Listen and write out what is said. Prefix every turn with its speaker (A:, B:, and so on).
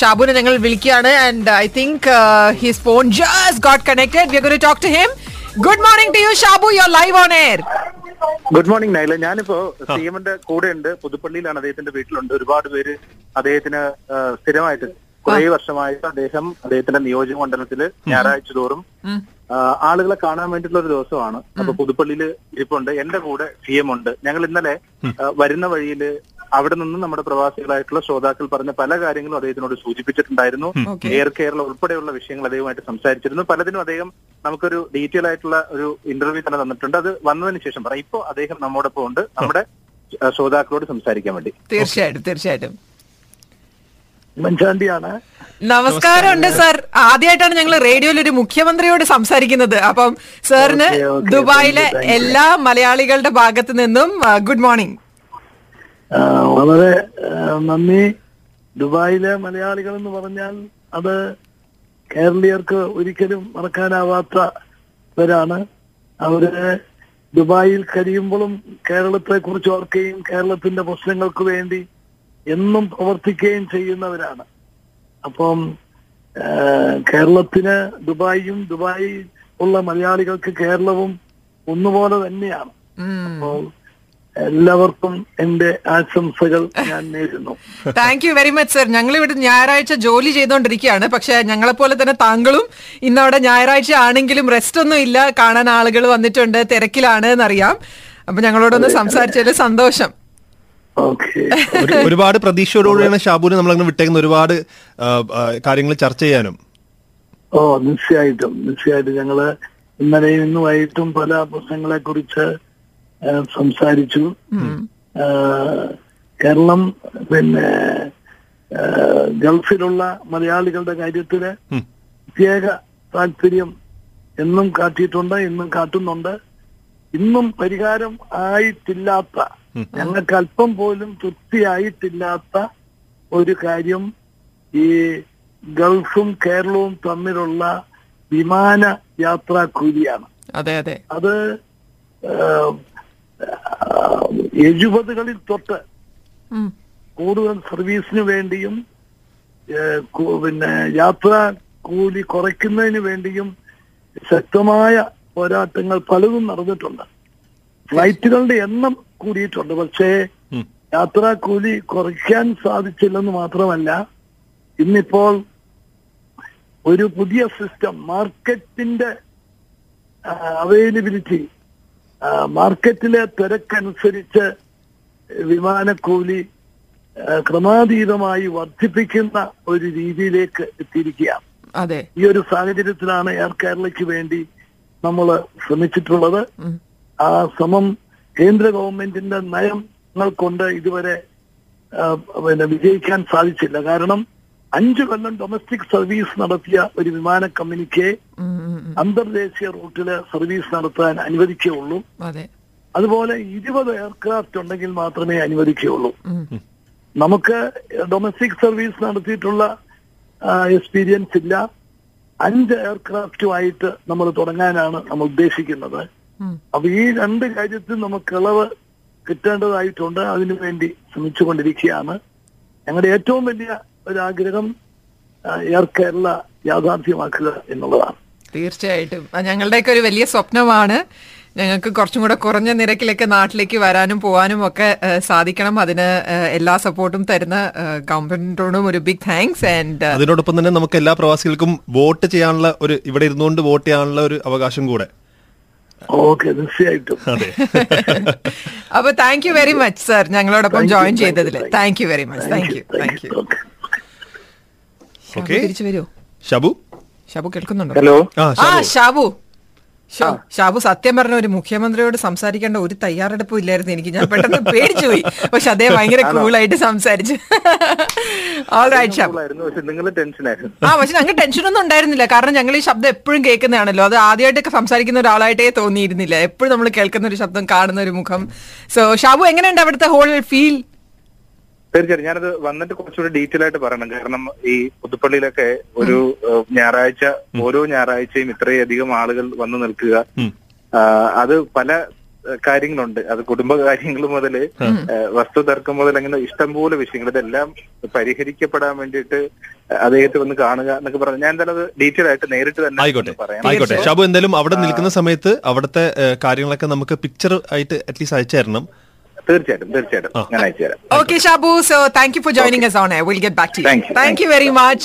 A: ഷാബുനെ ഞങ്ങൾ വിളിക്കുകയാണ്. And I think his phone just got connected we going to talk to him good morning to you Shabu you are live on air
B: good morning Naila ഞാനിപ്പോ C എമ്മിന്റെ കൂടെ ഉണ്ട് പുതുപ്പള്ളിയിലാണ് അദ്ദേഹത്തിന്റെ വീട്ടിലുണ്ട്. ഒരുപാട് പേര് അദ്ദേഹത്തിന് സ്ഥിരമായിട്ട് കുറെ വർഷമായിട്ട് അദ്ദേഹം അദ്ദേഹത്തിന്റെ നിയോജക മണ്ഡലത്തിൽ ഞായറാഴ്ച തോറും ആളുകളെ കാണാൻ വേണ്ടിയിട്ടുള്ള ഒരു ദിവസമാണ്. അപ്പൊ പുതുപ്പള്ളിയിൽ ഇരിപ്പുണ്ട്. എന്റെ കൂടെ സി എം ഉണ്ട്. ഞങ്ങൾ ഇന്നലെ വരുന്ന വഴിയിൽ അവിടെ നിന്ന് നമ്മുടെ പ്രവാസികളായിട്ടുള്ള ശ്രോതാക്കൾ പറഞ്ഞ പല കാര്യങ്ങളും അദ്ദേഹത്തിനോട് സൂചിപ്പിച്ചിട്ടുണ്ടായിരുന്നു. എയർ കേരള ഉൾപ്പെടെയുള്ള വിഷയങ്ങൾ അദ്ദേഹമായിട്ട് സംസാരിച്ചിരുന്നു. പലതിനും അദ്ദേഹം നമുക്കൊരു ഡീറ്റെയിൽ ആയിട്ടുള്ള ഒരു ഇന്റർവ്യൂ തന്നെ തന്നിട്ടുണ്ട്. അത് വന്നതിന് ശേഷം പറയാം ഇപ്പൊ അദ്ദേഹം നമ്മോടൊപ്പം ഉണ്ട്. നമ്മുടെ ശ്രോതാക്കളോട് സംസാരിക്കാൻ വേണ്ടി.
A: തീർച്ചയായിട്ടും തീർച്ചയായിട്ടും.
C: നമസ്കാരമുണ്ട്
A: നമസ്കാരം ഉണ്ട് സർ. ആദ്യമായിട്ടാണ് ഞങ്ങൾ റേഡിയോയിൽ ഒരു മുഖ്യമന്ത്രിയോട് സംസാരിക്കുന്നത്. അപ്പം സാറിന്. ദുബായിലെ. എല്ലാ മലയാളികളുടെ ഭാഗത്തു നിന്നും ഗുഡ് മോർണിംഗ്
C: വളരെ നന്ദി. ദുബായിലെ മലയാളികൾ എന്ന് പറഞ്ഞാൽ അത് കേരളീയർക്ക് ഒരിക്കലും മറക്കാനാവാത്തവരാണ് അവർ ദുബായിൽ കഴിയുമ്പോഴും കേരളത്തെ കുറിച്ച് ഓർക്കുകയും കേരളത്തിന്റെ പ്രശ്നങ്ങൾക്ക് വേണ്ടി എന്നും പ്രവർത്തിക്കുകയും ചെയ്യുന്നവരാണ്. അപ്പം കേരളത്തിന് ദുബായിയും ദുബായി ഉള്ള മലയാളികൾക്ക് കേരളവും ഒന്നുപോലെ തന്നെയാണ്. അപ്പോൾ എല്ലാവർക്കും എന്റെ ആശംസകൾ ഞാൻ നേരുന്നു.
A: Thank you very much sir ഞങ്ങൾ ഇവിടെ ഞായറാഴ്ച ജോലി ചെയ്തുകൊണ്ടിരിക്കുകയാണ് പക്ഷെ ഞങ്ങളെ പോലെ തന്നെ താങ്കളും ഇന്നവിടെ ഞായറാഴ്ച ആണെങ്കിലും റെസ്റ്റ് ഒന്നും ഇല്ല. കാണാൻ ആളുകൾ വന്നിട്ടുണ്ട്. തിരക്കിലാണ് എന്നറിയാം. അപ്പൊ ഞങ്ങളോടൊന്ന് സംസാരിച്ചതിൽ സന്തോഷം.
D: ഒരുപാട് പ്രതീക്ഷയോടുകൂടിയാണ് ഷാബുവിനെ നമ്മളങ്ങനെ വിട്ടേക്കുന്ന ഒരുപാട് കാര്യങ്ങൾ ചർച്ച ചെയ്യാനും.
C: ഓ നിശ്ചയമായിട്ടും നിശ്ചയമായിട്ടും ഞങ്ങൾ ഇന്നലെയും ഇന്നുമായിട്ടും പല പ്രശ്നങ്ങളെ കുറിച്ച് സംസാരിച്ചു. കേരളം പിന്നെ ഗൾഫിലുള്ള മലയാളികളുടെ
D: കാര്യത്തിൽ
C: പ്രത്യേക താല്പര്യം എന്നും കാട്ടിയിട്ടുണ്ട് ഇന്നും കാട്ടുന്നുണ്ട്. ഇന്നും പരിഹാരം ആയിട്ടില്ലാത്ത ഞങ്ങൾക്ക് അല്പം പോലും തൃപ്തിയായിട്ടില്ലാത്ത ഒരു കാര്യം ഈ ഗൾഫും കേരളവും തമ്മിലുള്ള വിമാന യാത്രാ കൂലിയാണ്
A: അതെ. അതെ
C: അത് എഴുപതുകളിൽ തൊട്ട്. കൂടുതൽ സർവീസിന് വേണ്ടിയും പിന്നെ യാത്രാ കൂലി കുറയ്ക്കുന്നതിന് വേണ്ടിയും ശക്തമായ പോരാട്ടങ്ങൾ പലതും നടന്നിട്ടുണ്ട് ഫ്ലൈറ്റുകളുടെ എണ്ണം കൂടിയിട്ടുണ്ട് പക്ഷേ. യാത്രാ കൂലി കുറയ്ക്കാൻ സാധിച്ചില്ലെന്ന് മാത്രമല്ല ഇന്നിപ്പോൾ ഒരു പുതിയ സിസ്റ്റം മാർക്കറ്റിന്റെ അവൈലബിലിറ്റി മാർക്കറ്റിലെ തിരക്കനുസരിച്ച് വിമാനക്കൂലി ക്രമാതീതമായി വർദ്ധിപ്പിക്കുന്ന ഒരു രീതിയിലേക്ക് എത്തിയിരിക്കുകയാണ്.
A: അതെ.
C: ഈ ഒരു സാഹചര്യത്തിലാണ് എയർ കേരളയ്ക്ക് വേണ്ടി നമ്മൾ ശ്രമിച്ചിട്ടുള്ളത്. ആ ശ്രമം കേന്ദ്ര ഗവൺമെന്റിന്റെ നയങ്ങൾ കൊണ്ട് ഇതുവരെ പിന്നെ വിജയിക്കാൻ സാധിച്ചില്ല. കാരണം അഞ്ചു കൊല്ലം ഡൊമസ്റ്റിക് സർവീസ് നടത്തിയ ഒരു വിമാന കമ്പനിക്ക്. അന്തർദേശീയ റൂട്ടിൽ സർവീസ് നടത്താൻ അനുവദിക്കുകയുള്ളൂ.
A: അതെ.
C: അതുപോലെ ഇരുപത് എയർക്രാഫ്റ്റ് ഉണ്ടെങ്കിൽ മാത്രമേ അനുവദിക്കുകയുള്ളൂ. നമുക്ക് ഡൊമസ്റ്റിക് സർവീസ് നടത്തിയിട്ടുള്ള എക്സ്പീരിയൻസ് ഇല്ല. അഞ്ച് എയർക്രാഫ്റ്റുമായിട്ട് നമ്മൾ തുടങ്ങാനാണ് നമ്മൾ ഉദ്ദേശിക്കുന്നത്. അപ്പൊ ഈ രണ്ട് കാര്യത്തിൽ നമുക്ക് ഇളവ് കിട്ടേണ്ടതായിട്ടുണ്ട്. അതിനുവേണ്ടി ശ്രമിച്ചുകൊണ്ടിരിക്കുകയാണ്. ഞങ്ങളുടെ ഏറ്റവും വലിയ ഒരാഗ്രഹം എയർ കേരള യാഥാർത്ഥ്യമാക്കുക എന്നുള്ളതാണ്.
A: തീർച്ചയായിട്ടും. അത് ഞങ്ങളുടെയൊക്കെ ഒരു വലിയ സ്വപ്നമാണ്. ഞങ്ങൾക്ക് കുറച്ചും കൂടെ കുറഞ്ഞ നിരക്കിലൊക്കെ നാട്ടിലേക്ക് വരാനും പോകാനും ഒക്കെ സാധിക്കണം. അതിന് എല്ലാ സപ്പോർട്ടും തരുന്ന ഗവൺമെന്റിനോടും ഒരു ബിഗ് താങ്ക്സ് ആൻഡ്
D: അതിനോടൊപ്പം തന്നെ നമുക്ക് എല്ലാ പ്രവാസികൾക്കും വോട്ട് ചെയ്യാനുള്ള ഒരു ഇവിടെ ഇരുന്നുകൊണ്ട് വോട്ട് ചെയ്യാനുള്ള ഒരു അവകാശം കൂടെ.
C: ഓക്കെ തീർച്ചയായിട്ടും.
D: അതെ.
A: അപ്പൊ thank you very much sir ഞങ്ങളോടൊപ്പം
C: Thank you,
A: join
C: thank you,
A: ചെയ്തതിൽ
C: thank you.
A: Thank you very much thank you thank you
C: okay
A: തിരിച്ചു വരുമോ
D: ഷബു
A: ഷാബു കേൾക്കുന്നുണ്ടോ?
B: ഹലോ.
D: ആ ഷാബു.
A: ഷാബു. സത്യം പറഞ്ഞ ഒരു മുഖ്യമന്ത്രിയോട് സംസാരിക്കേണ്ട ഒരു തയ്യാറെടുപ്പും ഇല്ലായിരുന്നു എനിക്ക്. ഞാൻ പെട്ടെന്ന് പേടിച്ചു പോയി പക്ഷെ അദ്ദേഹം ഭയങ്കര കൂളായിട്ട് സംസാരിച്ചു. ഓൾറൈറ്റ് ഷാബു.
B: ആയിരുന്നു പക്ഷെ നിങ്ങൾ ടെൻഷനായിരുന്നു.
A: ആ പക്ഷെ ഞങ്ങൾക്ക് ടെൻഷനൊന്നും ഉണ്ടായിരുന്നില്ല. കാരണം ഞങ്ങൾ ഈ ശബ്ദം എപ്പോഴും കേൾക്കുന്നതാണല്ലോ. അത് ആദ്യമായിട്ടൊക്കെ സംസാരിക്കുന്ന ഒരാളായിട്ടേ തോന്നിയിരുന്നില്ല. എപ്പോഴും നമ്മൾ കേൾക്കുന്ന ഒരു ശബ്ദം കാണുന്ന ഒരു മുഖം. സോ ഷാബു എങ്ങനെയുണ്ട് അവിടുത്തെ ഹോൾ ഫീൽ
B: തീർച്ചയായും ഞാനത് വന്നിട്ട് കുറച്ചുകൂടി ഡീറ്റെയിൽ ആയിട്ട് പറയണം. കാരണം ഈ പുതുപ്പള്ളിയിലൊക്കെ ഒരു ഞായറാഴ്ച ഓരോ ഞായറാഴ്ചയും ഇത്രയധികം ആളുകൾ വന്നു നിൽക്കുക. അത് പല കാര്യങ്ങളുണ്ട്. അത് കുടുംബ കാര്യങ്ങൾ മുതൽ വസ്തു തർക്കം മുതൽ അങ്ങനെ ഇഷ്ടംപോലെ വിഷയങ്ങൾ. ഇതെല്ലാം പരിഹരിക്കപ്പെടാൻ വേണ്ടിയിട്ട് അദ്ദേഹത്തെ വന്ന് കാണുക എന്നൊക്കെ പറഞ്ഞു. ഞാൻ എന്തായാലും അത് ഡീറ്റെയിൽ ആയിട്ട് നേരിട്ട് തന്നെ
D: ആയിക്കോട്ടെ. ആയിക്കോട്ടെ. ഷാബു എന്തായാലും അവിടെ നിൽക്കുന്ന സമയത്ത് അവിടുത്തെ കാര്യങ്ങളൊക്കെ നമുക്ക് പിക്ചർ ആയിട്ട് അറ്റ്ലീസ്റ്റ് അയച്ചു തരണം.
B: തീർച്ചയായിട്ടും തീർച്ചയായിട്ടും ഞാൻ അയച്ചു തരാം
A: thank you for joining us on air. We'll get back to you.
B: Thank you.
A: Thank you very much.